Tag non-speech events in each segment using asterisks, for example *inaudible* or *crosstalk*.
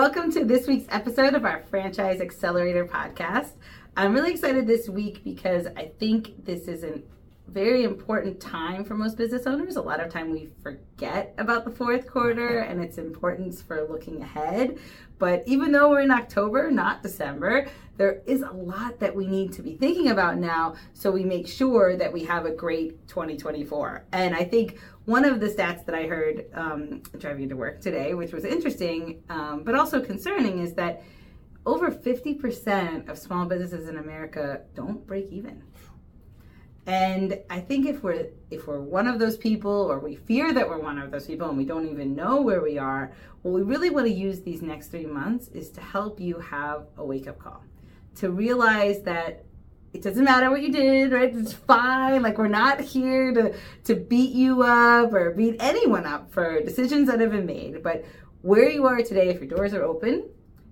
Welcome to this week's episode of our Franchise Accelerator podcast. I'm really excited this week because I think this is a very important time for most business owners. A lot of time we forget about the fourth quarter and its importance for looking ahead. But even though we're in October, not December, there is a lot that we need to be thinking about now so we make sure that we have a great 2024. And I think one of the stats that I heard um, driving to work today, which was interesting um, but also concerning, is that over 50% of small businesses in America don't break even. And I think if we're if we're one of those people or we fear that we're one of those people and we don't even know where we are, what we really want to use these next 3 months is to help you have a wake up call. To realize that it doesn't matter what you did, right? It's fine. Like we're not here to to beat you up or beat anyone up for decisions that have been made. But where you are today, if your doors are open,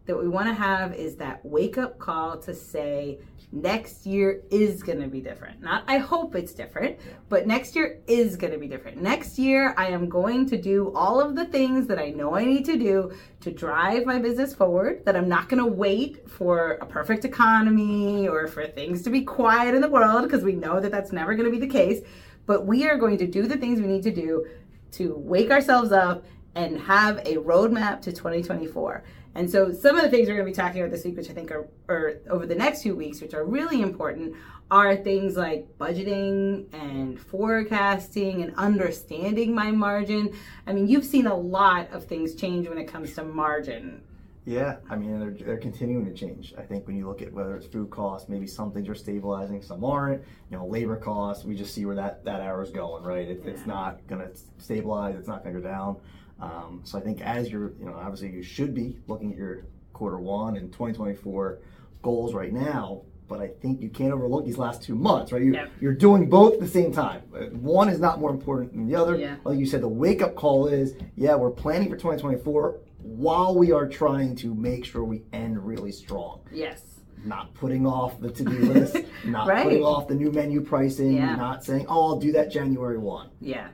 that we want to have is that wake up call to say next year is going to be different. Not I hope it's different, but next year is going to be different. Next year I am going to do all of the things that I know I need to do to drive my business forward, that I'm not going to wait for a perfect economy or for things to be quiet in the world because we know that that's never going to be the case, but we are going to do the things we need to do to wake ourselves up and have a roadmap to 2024. And so some of the things we're going to be talking about this week, which I think are, or over the next few weeks, which are really important, are things like budgeting and forecasting and understanding my margin. I mean, you've seen a lot of things change when it comes to margin. Yeah, I mean, they're, they're continuing to change. I think when you look at whether it's food costs, maybe some things are stabilizing, some aren't. You know, labor costs, we just see where that, that arrow is going, right? It, yeah. It's not going to stabilize, it's not going to go down. Um, so I think as you're, you know, obviously you should be looking at your quarter one and 2024 goals right now, but I think you can't overlook these last two months, right? You. You're doing both at the same time. One is not more important than the other. Yeah. Like you said, the wake up call is, yeah, we're planning for 2024 while we are trying to make sure we end really strong. Yes. Not putting off the to do list, *laughs* not right. putting off the new menu pricing, yeah. not saying, oh, I'll do that January 1. Yeah.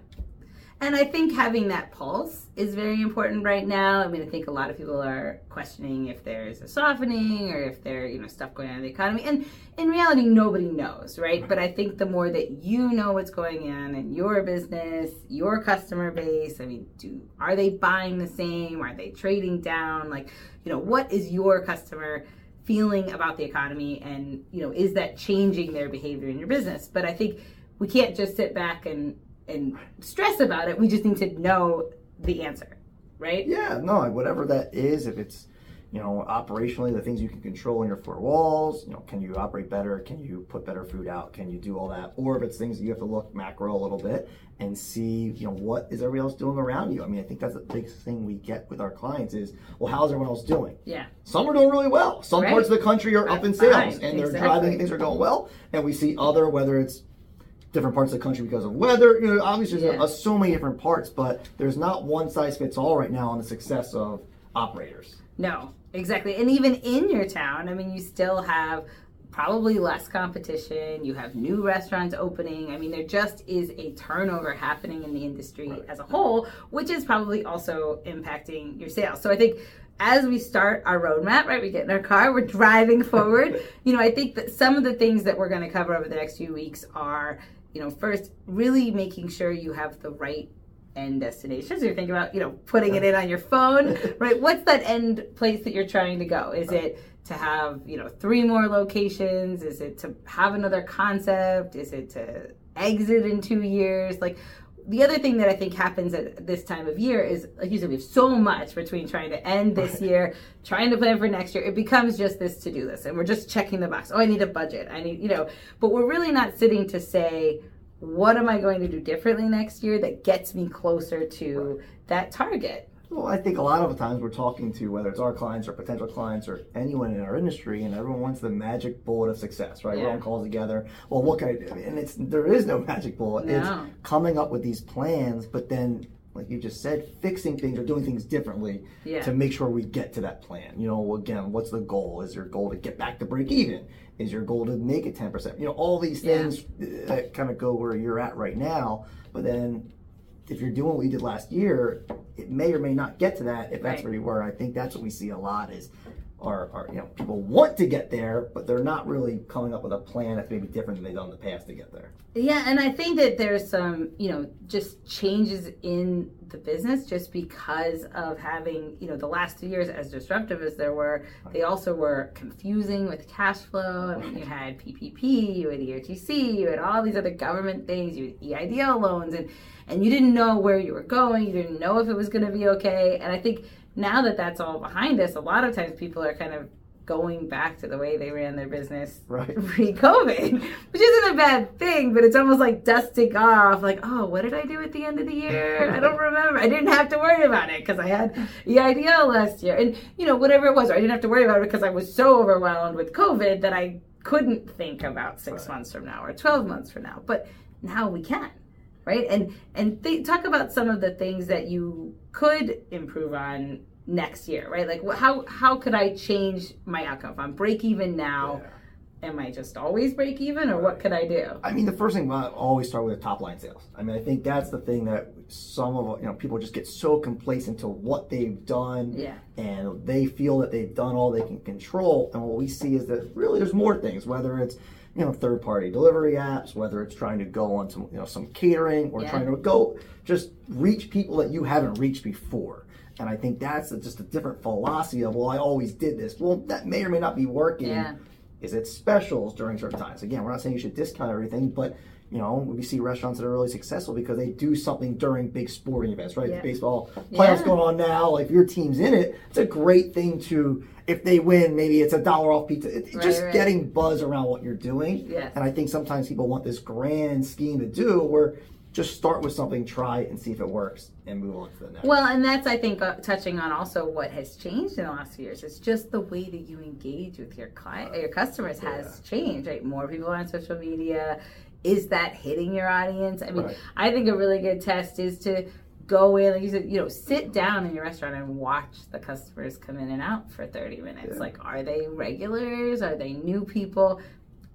And I think having that pulse is very important right now. I mean, I think a lot of people are questioning if there's a softening or if there's you know, stuff going on in the economy. And in reality, nobody knows, right? But I think the more that you know what's going on in your business, your customer base, I mean, do are they buying the same? Are they trading down? Like, you know, what is your customer feeling about the economy and, you know, is that changing their behavior in your business? But I think we can't just sit back and and stress about it. We just need to know the answer, right? Yeah, no, whatever that is, if it's you know operationally the things you can control in your four walls, you know, can you operate better? Can you put better food out? Can you do all that? Or if it's things that you have to look macro a little bit and see, you know, what is everybody else doing around you? I mean, I think that's the biggest thing we get with our clients is, well, how's everyone else doing? Yeah. Some are doing really well. Some right. parts of the country are up in sales and they're exactly. driving things are going well. And we see other, whether it's different parts of the country because of weather. You know, obviously there's yeah. so many different parts, but there's not one size fits all right now on the success of operators. No, exactly. And even in your town, I mean, you still have probably less competition. You have new restaurants opening. I mean, there just is a turnover happening in the industry right. as a whole, which is probably also impacting your sales. So I think as we start our roadmap, right, we get in our car, we're driving forward. *laughs* you know, I think that some of the things that we're going to cover over the next few weeks are you know, first really making sure you have the right end destination. So you're thinking about, you know, putting it in on your phone, *laughs* right? What's that end place that you're trying to go? Is it to have, you know, three more locations? Is it to have another concept? Is it to exit in two years? Like, the other thing that I think happens at this time of year is, like you said, we have so much between trying to end this year, trying to plan for next year. It becomes just this to do list, and we're just checking the box. Oh, I need a budget. I need, you know, but we're really not sitting to say, what am I going to do differently next year that gets me closer to that target? Well, I think a lot of the times we're talking to whether it's our clients or potential clients or anyone in our industry, and everyone wants the magic bullet of success, right? Yeah. Everyone calls together. Well, what can I do? And it's there is no *laughs* magic bullet. No. It's coming up with these plans, but then, like you just said, fixing things or doing things differently yeah. to make sure we get to that plan. You know, again, what's the goal? Is your goal to get back to break even? Is your goal to make it ten percent? You know, all these things uh, yeah. that kind of go where you're at right now, but then if you're doing what you did last year, it may or may not get to that if that's Right. where you were. I think that's what we see a lot is are, are you know people want to get there, but they're not really coming up with a plan that's maybe different than they've done in the past to get there. Yeah, and I think that there's some, you know, just changes in the business just because of having, you know, the last two years as disruptive as there were, they also were confusing with cash flow. I mean, you had PPP, you had ERTC, you had all these other government things, you had EIDL loans, and and you didn't know where you were going, you didn't know if it was going to be okay. And I think now that that's all behind us, a lot of times people are kind of going back to the way they ran their business *laughs* Right. pre-COVID, which isn't a bad thing, but it's almost like dusting off. Like, oh, what did I do at the end of the year? I don't *laughs* remember. I didn't have to worry about it because I had the EIDL last year, and you know, whatever it was, or I didn't have to worry about it because I was so overwhelmed with COVID that I couldn't think about six Right. months from now or twelve months from now. But now we can, right? And and th- talk about some of the things that you could improve on next year, right? Like, how how could I change my outcome? If I'm break even now am I just always break even or what could I do? I mean, the first thing I always start with top line sales. I mean, I think that's the thing that some of you know people just get so complacent to what they've done, Yeah. and they feel that they've done all they can control. And what we see is that really there's more things, whether it's you know third party delivery apps, whether it's trying to go on some you know some catering or Yeah. trying to go just reach people that you haven't reached before. And I think that's just a different philosophy of well, I always did this. Well, that may or may not be working. Yeah. Is it specials during certain times? Again, we're not saying you should discount everything, but you know, we see restaurants that are really successful because they do something during big sporting events, right? Yeah. Baseball playoffs Yeah. going on now. Like if your team's in it, it's a great thing to. If they win, maybe it's a dollar off pizza. It's Right, just right. getting buzz around what you're doing. Yes. And I think sometimes people want this grand scheme to do, where just start with something, try and see if it works, and move on to the next. Well, and that's I think uh, touching on also what has changed in the last few years. It's just the way that you engage with your client, your customers has changed. Right, more people are on social media. Is that hitting your audience? I mean, Right. I think a really good test is to go in, like you said, you know, sit down in your restaurant and watch the customers come in and out for 30 minutes. Yeah. Like, are they regulars? Are they new people?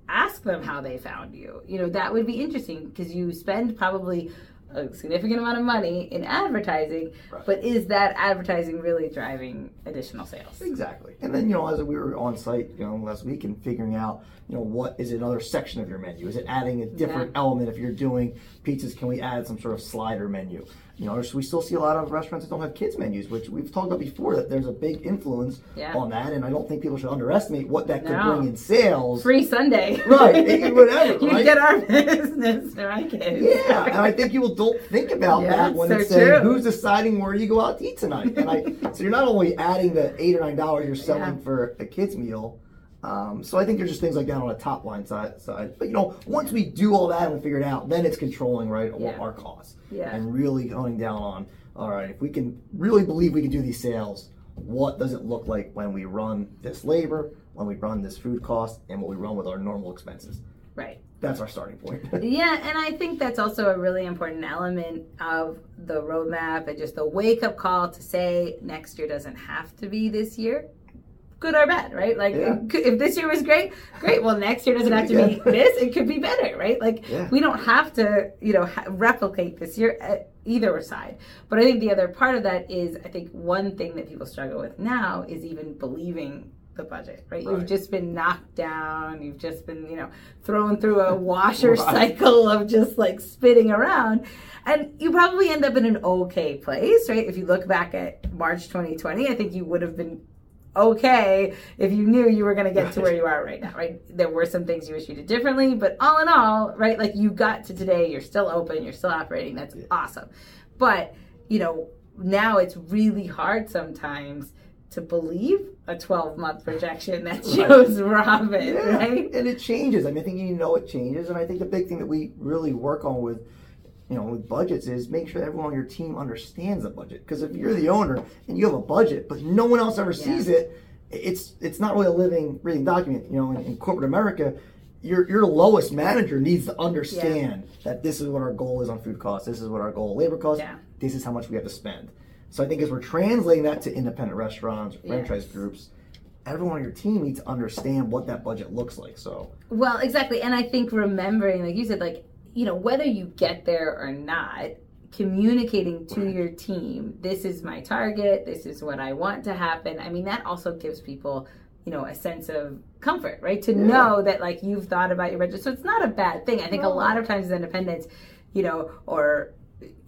Ask them how they found you. You know, that would be interesting because you spend probably a significant amount of money in advertising, Right. but is that advertising really driving additional sales? Exactly. And then, you know, as we were on site, you know, last week and figuring out, you know, what is another section of your menu? Is it adding a different element? If you're doing pizzas, can we add some sort of slider menu? You know, we still see a lot of restaurants that don't have kids menus, which we've talked about before that there's a big influence Yeah. on that. And I don't think people should underestimate what that could No. bring in sales. Free Sunday. *laughs* Right, whatever, *laughs* you right? get our business *laughs* for my kids. Yeah, and I think people don't think about Yeah, that when so it's saying who's deciding where you go out to eat tonight. And I, so you're not only adding the eight or nine dollars you're selling Yeah. for a kid's meal. Um, so I think there's just things like that on the top line side, side. But you know, once we do all that and we figure it out, then it's controlling right Yeah. our costs Yeah. and really honing down on all right if we can really believe we can do these sales. What does it look like when we run this labor, when we run this food cost, and what we run with our normal expenses? Right. That's our starting point. *laughs* Yeah, and I think that's also a really important element of the roadmap and just the wake up call to say next year doesn't have to be this year. Good or bad, right? Like Yeah. could- if this year was great, great. Well, next year doesn't have to be *laughs* this. It could be better, right? Like Yeah. we don't have to, you know, ha- replicate this year either side. But I think the other part of that is I think one thing that people struggle with now is even believing the budget, right? You've just been knocked down. You've just been, you know, thrown through a *laughs* washer Right. cycle of just like spitting around. And you probably end up in an okay place, right? If you look back at March 2020, I think you would have been okay if you knew you were going to get to where you are right now, right? There were some things you wish you did differently, but all in all, right, like you got to today, you're still open, you're still operating. That's awesome. But, you know, now it's really hard sometimes to believe a 12 month projection that shows Robin, Yeah, right? and it changes. I mean, I think you know it changes, and I think the big thing that we really work on with, you know, with budgets is make sure everyone on your team understands the budget. Because if you're the owner and you have a budget, but no one else ever sees it, it's it's not really a living, breathing document. You know, in, in corporate America. Your, your lowest manager needs to understand that this is what our goal is on food costs. This is what our goal labor costs. Yeah. This is how much we have to spend. So I think as we're translating that to independent restaurants, franchise Yes. groups, everyone on your team needs to understand what that budget looks like. So Well, exactly. And I think remembering, like you said, like, you know, whether you get there or not, communicating to your team, this is my target, this is what I want to happen. I mean, that also gives people, you know, a sense of comfort, right? To Yeah. know that like you've thought about your budget. So it's not a bad thing. I think a lot of times as independents, you know, or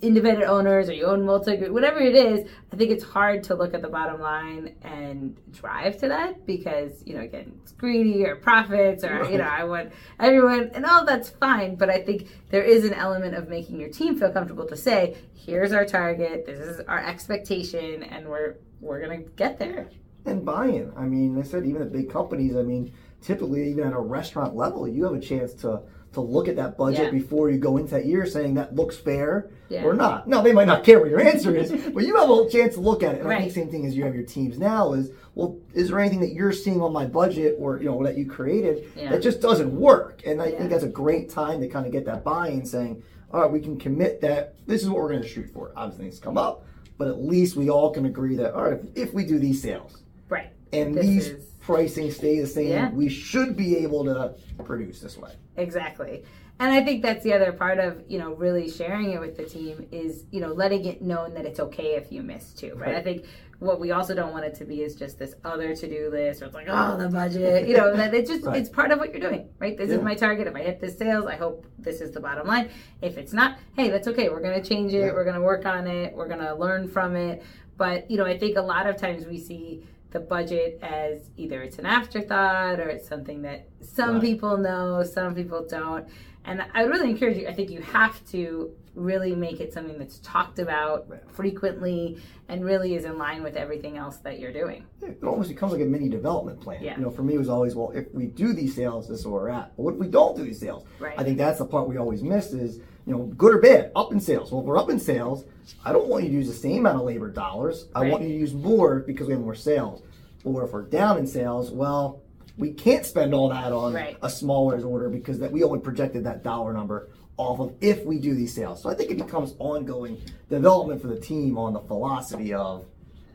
independent owners or you own multi whatever it is i think it's hard to look at the bottom line and drive to that because you know again it's greedy or profits or you know i want everyone and all that's fine but i think there is an element of making your team feel comfortable to say here's our target this is our expectation and we're we're gonna get there and buy-in. I mean, I said even at big companies. I mean, typically even at a restaurant level, you have a chance to to look at that budget Yeah. before you go into that year, saying that looks fair Yeah. or not. No, they might not care what your answer is, *laughs* but you have a chance to look at it. And I Right. think same thing as you have your teams now is, well, is there anything that you're seeing on my budget or you know that you created Yeah. that just doesn't work? And I think that's a great time to kind of get that buy-in, saying, all right, we can commit that this is what we're going to shoot for. Obviously, things come up, but at least we all can agree that all right, if, if we do these sales right and This these is- pricing stay the same, Yeah. we should be able to produce this way. Exactly. And I think that's the other part of, you know, really sharing it with the team is, you know, letting it known that it's okay if you miss too, right? Right. I think what we also don't want it to be is just this other to-do list or it's like, oh, the budget, you know, that it's just, *laughs* Right. it's part of what you're doing, right? This is my target. If I hit this sales, I hope this is the bottom line. If it's not, hey, that's okay. We're going to change it. Yeah. We're going to work on it. We're going to learn from it. But, you know, I think a lot of times we see the budget as either it's an afterthought or it's something that some Right. people know, some people don't. And I would really encourage you, I think you have to really make it something that's talked about Right. frequently and really is in line with everything else that you're doing. It almost becomes like a mini development plan. Yeah. You know, for me, it was always, well, if we do these sales, this is where we're at. But what if we don't do these sales? Right. I think that's the part we always miss is, you know, good or bad, up in sales. Well, if we're up in sales, I don't want you to use the same amount of labor dollars. I want you to use more because we have more sales. Or if we're down in sales, well, we can't spend all that on Right. a smaller order because that we only projected that dollar number off of if we do these sales. So I think it becomes ongoing development for the team on the philosophy of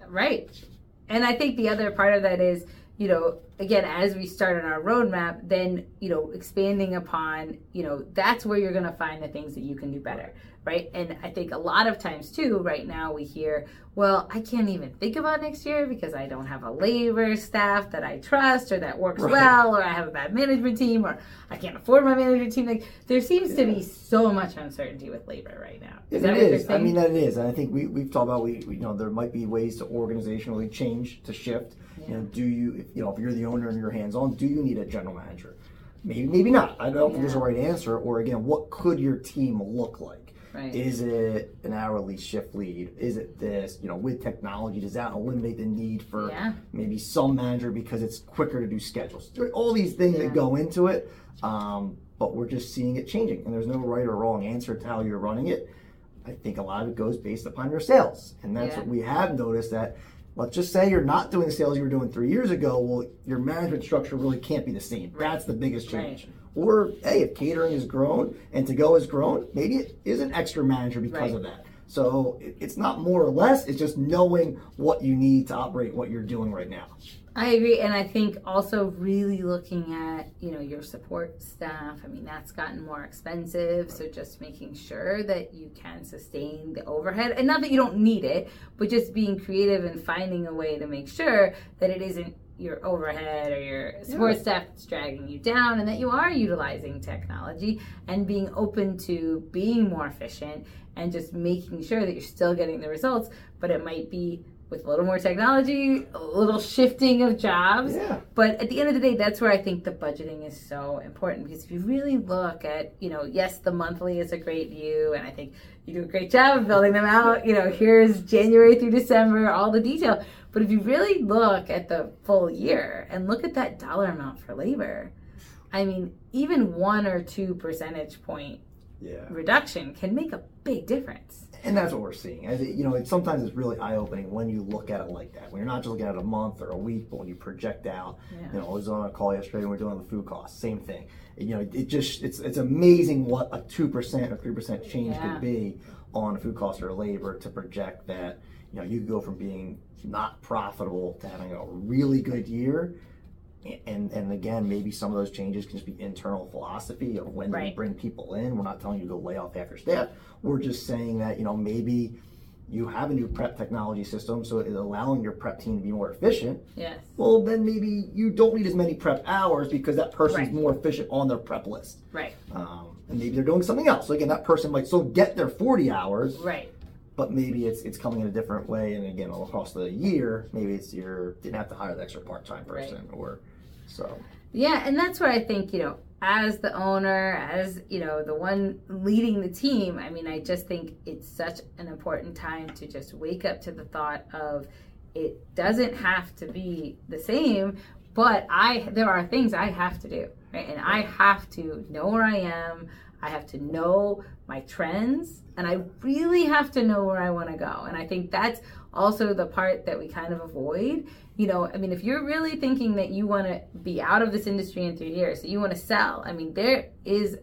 Right. And I think the other part of that is, you know, again, as we start on our roadmap, then, you know, expanding upon, you know, that's where you're going to find the things that you can do better. Right. And I think a lot of times, too, right now we hear, well, I can't even think about next year because I don't have a labor staff that I trust or that works Right. well, or I have a bad management team, or I can't afford my management team. Like, there seems to be so much uncertainty with labor right now. Is It that what you're is. I mean, that it is. And I think we, we've talked about, we, we, you know, there might be ways to organizationally change, to shift. You know, do you, if, you know, if you're the owner and you're hands-on, do you need a general manager? Maybe, maybe not. I don't think there's a right answer. Or again, what could your team look like? Right. Is it an hourly shift lead? Is it this? You know, with technology, does that eliminate the need for Yeah. maybe some manager because it's quicker to do schedules? There are all these things Yeah. that go into it, um, but we're just seeing it changing, and there's no right or wrong answer to how you're running it. I think a lot of it goes based upon your sales, and that's Yeah. what we have noticed that. Let's just say you're not doing the sales you were doing three years ago. Well, your management structure really can't be the same. That's the biggest change. Or hey, if catering has grown and to go has grown, maybe it is an extra manager because Right. of that. So it's not more or less. It's just knowing what you need to operate what you're doing right now. I agree, and I think also really looking at you know your support staff. I mean that's gotten more expensive, so just making sure that you can sustain the overhead, and not that you don't need it, but just being creative and finding a way to make sure that it isn't your overhead or your support Yeah. staff dragging you down, and that you are utilizing technology and being open to being more efficient and just making sure that you're still getting the results, but it might be with a little more technology, a little shifting of jobs. Yeah. But at the end of the day, that's where I think the budgeting is so important because if you really look at, you know, yes, the monthly is a great view, and I think you do a great job of building them out. You know, here's January through December, all the detail. But if you really look at the full year and look at that dollar amount for labor, I mean, even one or two percentage point Yeah. reduction can make a big difference. And that's what we're seeing. You know, it, sometimes it's really eye opening when you look at it like that. When you're not just looking at a month or a week, but when you project out. Yeah. You know, I was on a call yesterday. and We are doing the food costs. Same thing. You know, it just it's it's amazing what a two percent or three percent change Yeah. could be on food costs or labor to project that. You know, you could go from being not profitable to having a really good year. And and again, maybe some of those changes can just be internal philosophy of when Right. we bring people in. We're not telling you to go lay off half your staff. We're just saying that you know maybe you have a new prep technology system, so it's allowing your prep team to be more efficient. Yes. Well, then maybe you don't need as many prep hours because that person's Right. more efficient on their prep list. Right. Um, and maybe they're doing something else. So again, that person might still get their 40 hours, Right. but maybe it's it's coming in a different way. And again, all across the year, maybe it's your didn't have to hire the extra part time person or so. Yeah, and that's where I think, you know, as the owner, as, you know, the one leading the team, I mean, I just think it's such an important time to just wake up to the thought of it doesn't have to be the same, but I there are things I have to do, right? And I have to know where I am. I have to know my trends and I really have to know where I want to go. And I think that's also the part that we kind of avoid. You know, I mean, if you're really thinking that you want to be out of this industry in three years, that you want to sell, I mean, there is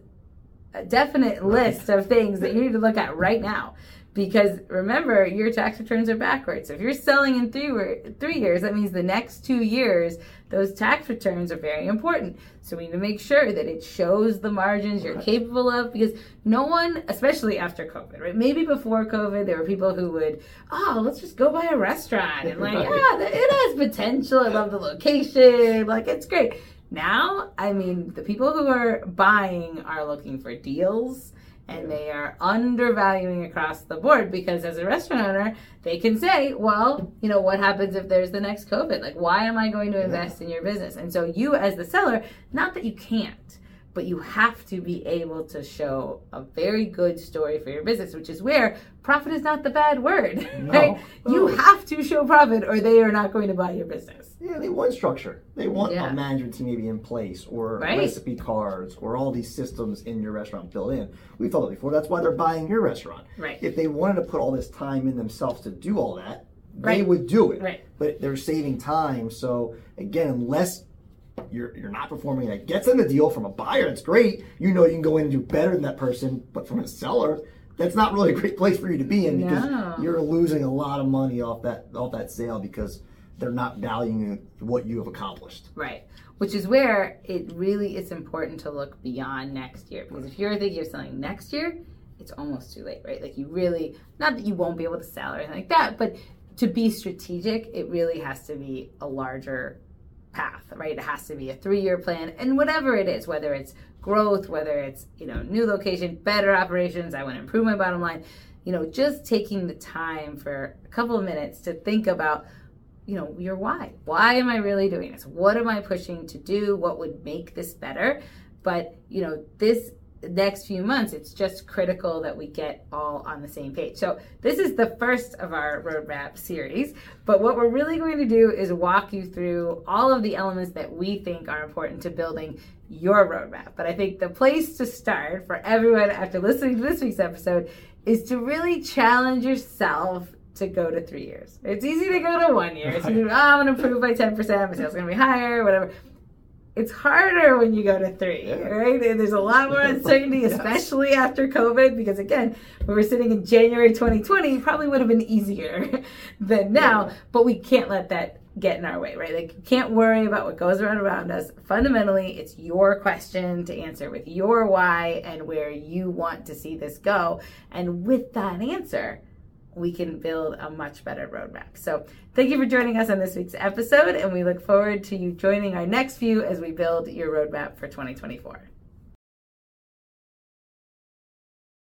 a definite list of things that you need to look at right now. Because remember, your tax returns are backwards. So if you're selling in three three years, that means the next two years, those tax returns are very important. So we need to make sure that it shows the margins you're capable of. Because no one, especially after COVID, right? Maybe before COVID, there were people who would, oh, let's just go buy a restaurant and like, *laughs* yeah, it has potential. I love the location. Like it's great. Now, I mean, the people who are buying are looking for deals and they are undervaluing across the board because as a restaurant owner, they can say, well, you know, what happens if there's the next COVID? Like, why am I going to invest in your business? And so, you as the seller, not that you can't, but you have to be able to show a very good story for your business, which is where profit is not the bad word, No. right? You have to show profit or they are not going to buy your business. Yeah, they want structure. They want Yeah. a management team maybe in place or Right. recipe cards or all these systems in your restaurant built in. We've thought that before. That's why they're buying your restaurant. Right. If they wanted to put all this time in themselves to do all that, they Right. would do it. Right. But they're saving time. So again, unless you're you're not performing that gets them the deal from a buyer, that's great. You know you can go in and do better than that person, but from a seller, that's not really a great place for you to be in because No. you're losing a lot of money off that off that sale because they're not valuing what you have accomplished. Right. Which is where it really is important to look beyond next year. Because if you're thinking of selling next year, it's almost too late, right? Like you really, not that you won't be able to sell or anything like that, but to be strategic, it really has to be a larger path, right? It has to be a three year plan and whatever it is, whether it's growth, whether it's, you know, new location, better operations, I want to improve my bottom line, you know, just taking the time for a couple of minutes to think about you know your why. Why am i really doing this? What am i pushing to do? What would make this better? But you know this next few months it's just critical that we get all on the same page so this is the first of our roadmap series but what we're really going to do is walk you through all of the elements that we think are important to building your roadmap but i think the place to start for everyone after listening to this week's episode is to really challenge yourself to go to three years. It's easy to go to one year. It's easy, oh, I'm going to improve by 10%, my sales going to be higher, whatever. It's harder when you go to three, Yeah. right? And there's a lot more *laughs* uncertainty, especially after COVID, because again, when we're sitting in January 2020, probably would have been easier *laughs* than now, but we can't let that get in our way, right? Like, you can't worry about what goes around around us. Fundamentally, it's your question to answer with your why and where you want to see this go. And with that answer, we can build a much better roadmap. So, thank you for joining us on this week's episode, and we look forward to you joining our next few as we build your roadmap for 2024.